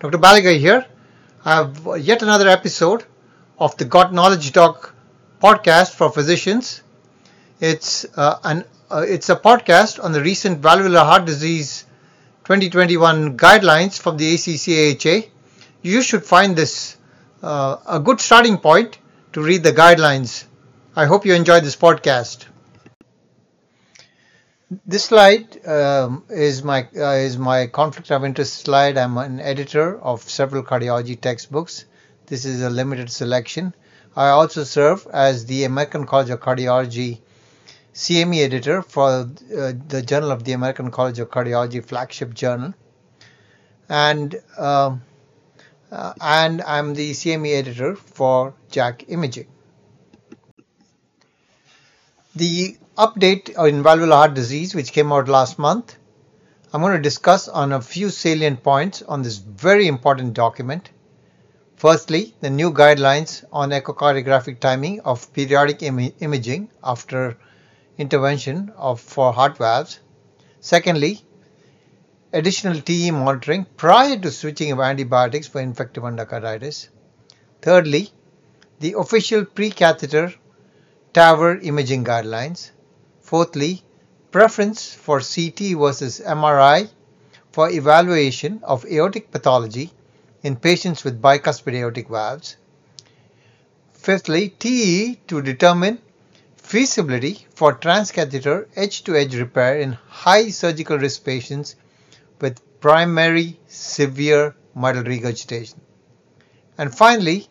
Dr. Baliga here. I have yet another episode of the Got Knowledge Doc podcast for physicians. It's uh, an uh, it's a podcast on the recent valvular heart disease 2021 guidelines from the ACC/AHA. You should find this uh, a good starting point to read the guidelines. I hope you enjoy this podcast. This slide um, is my uh, is my conflict of interest slide. I'm an editor of several cardiology textbooks. This is a limited selection. I also serve as the American College of Cardiology CME editor for uh, the Journal of the American College of Cardiology flagship journal, and um, uh, and I'm the CME editor for JACC Imaging. The update in valvular heart disease, which came out last month, I'm going to discuss on a few salient points on this very important document. Firstly, the new guidelines on echocardiographic timing of periodic Im imaging after intervention of, for heart valves. Secondly, additional TE monitoring prior to switching of antibiotics for infective endocarditis. Thirdly, the official pre-catheter TAVR imaging guidelines. Fourthly, preference for CT versus MRI for evaluation of aortic pathology in patients with bicuspid aortic valves. Fifthly, TE to determine feasibility for transcatheter edge-to-edge repair in high surgical risk patients with primary severe mitral regurgitation. And finally,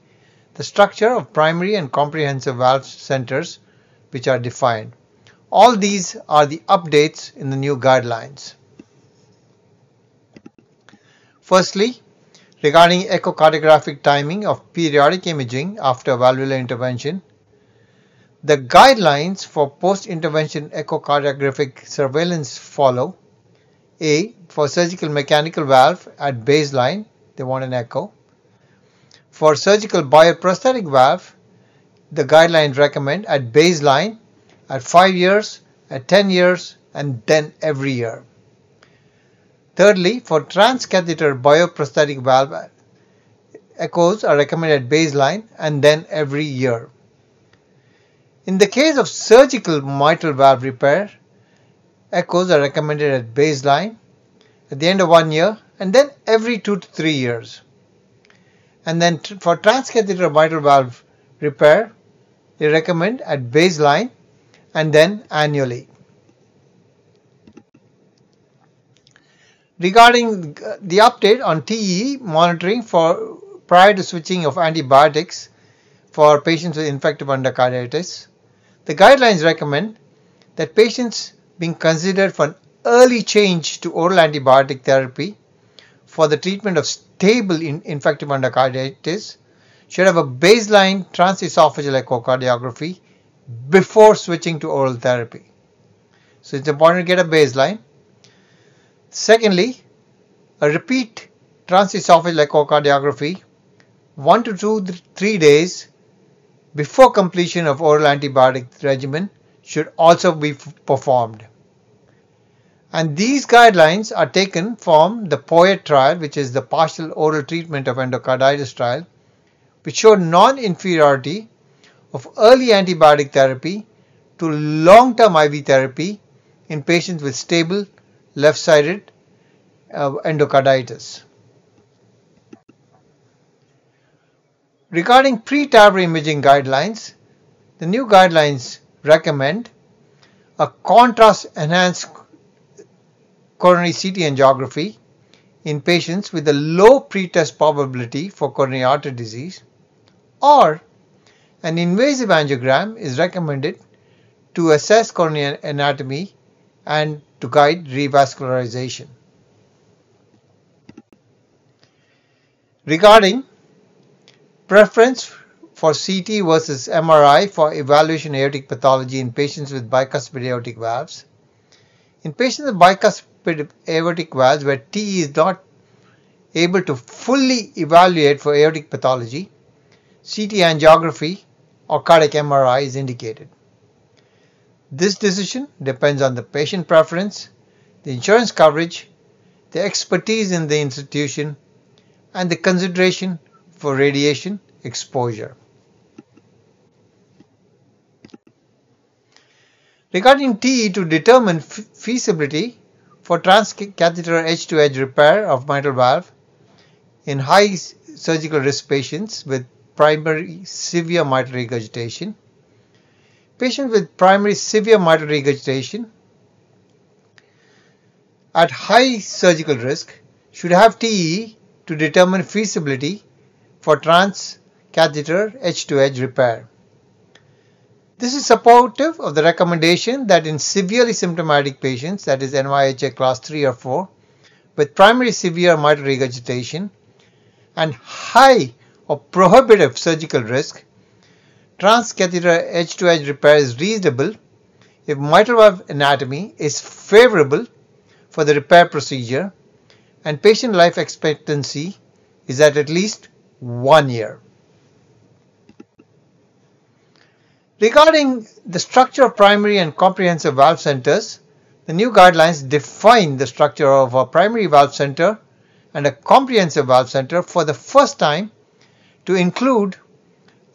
the structure of primary and comprehensive valve centers which are defined. All these are the updates in the new guidelines. Firstly, regarding echocardiographic timing of periodic imaging after valvular intervention, the guidelines for post-intervention echocardiographic surveillance follow A. For surgical mechanical valve at baseline, they want an echo. For surgical bioprosthetic valve, the guidelines recommend at baseline, at 5 years, at 10 years, and then every year. Thirdly, for transcatheter bioprosthetic valve, echoes are recommended at baseline and then every year. In the case of surgical mitral valve repair, echoes are recommended at baseline, at the end of one year, and then every two to three years. And then for transcatheter mitral valve repair, they recommend at baseline and then annually. Regarding the update on TE monitoring for prior to switching of antibiotics for patients with infective endocarditis, the guidelines recommend that patients being considered for an early change to oral antibiotic therapy for the treatment of stable in infective endocarditis should have a baseline transesophageal echocardiography before switching to oral therapy. So it's important to get a baseline. Secondly, a repeat transesophageal echocardiography one to two, three days before completion of oral antibiotic regimen should also be performed. And these guidelines are taken from the POET trial, which is the partial oral treatment of endocarditis trial, which showed non-inferiority of early antibiotic therapy to long-term IV therapy in patients with stable left-sided uh, endocarditis. Regarding pre-TAVR imaging guidelines, the new guidelines recommend a contrast-enhanced coronary CT angiography in patients with a low pretest probability for coronary artery disease or an invasive angiogram is recommended to assess coronary anatomy and to guide revascularization. Regarding preference for CT versus MRI for evaluation aortic pathology in patients with bicuspid aortic valves. In patients with bicuspid aortic valves where TE is not able to fully evaluate for aortic pathology, CT angiography or cardiac MRI is indicated. This decision depends on the patient preference, the insurance coverage, the expertise in the institution, and the consideration for radiation exposure. Regarding TE to determine feasibility for transcatheter edge-to-edge repair of mitral valve in high surgical risk patients with primary severe mitral regurgitation, patients with primary severe mitral regurgitation at high surgical risk should have TE to determine feasibility for transcatheter edge-to-edge repair. This is supportive of the recommendation that in severely symptomatic patients, that is NYHA class 3 or 4, with primary severe mitral regurgitation and high or prohibitive surgical risk, transcatheter edge-to-edge repair is reasonable if mitral valve anatomy is favorable for the repair procedure and patient life expectancy is at at least one year. Regarding the structure of primary and comprehensive valve centers, the new guidelines define the structure of a primary valve center and a comprehensive valve center for the first time to include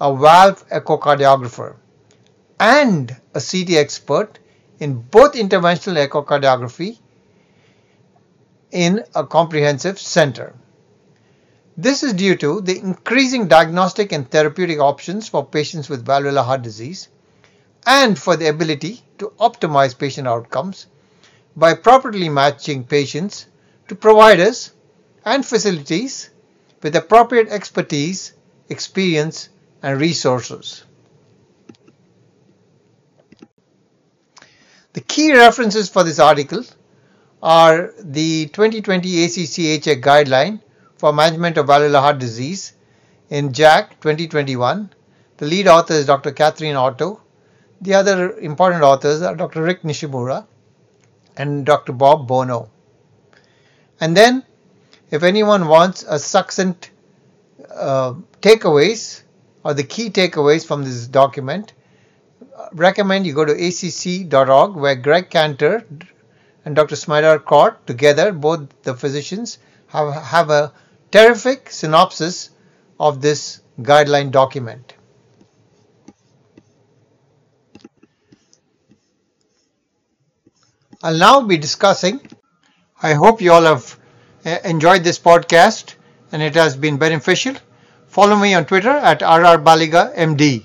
a valve echocardiographer and a CT expert in both interventional echocardiography in a comprehensive center. This is due to the increasing diagnostic and therapeutic options for patients with valvular heart disease and for the ability to optimize patient outcomes by properly matching patients to providers and facilities with appropriate expertise, experience, and resources. The key references for this article are the 2020 ACC/AHA guideline for management of valvular heart disease in JACC 2021. The lead author is Dr. Catherine Otto. The other important authors are Dr. Rick Nishimura and Dr. Bob Bonow. And then, if anyone wants a succinct uh, takeaways or the key takeaways from this document, recommend you go to acc.org where Greg Cantor and Dr. Smadar Kort together, both the physicians, have, have a terrific synopsis of this guideline document. I'll now be discussing. I hope you all have uh, enjoyed this podcast and it has been beneficial. Follow me on Twitter at RRBaliga MD.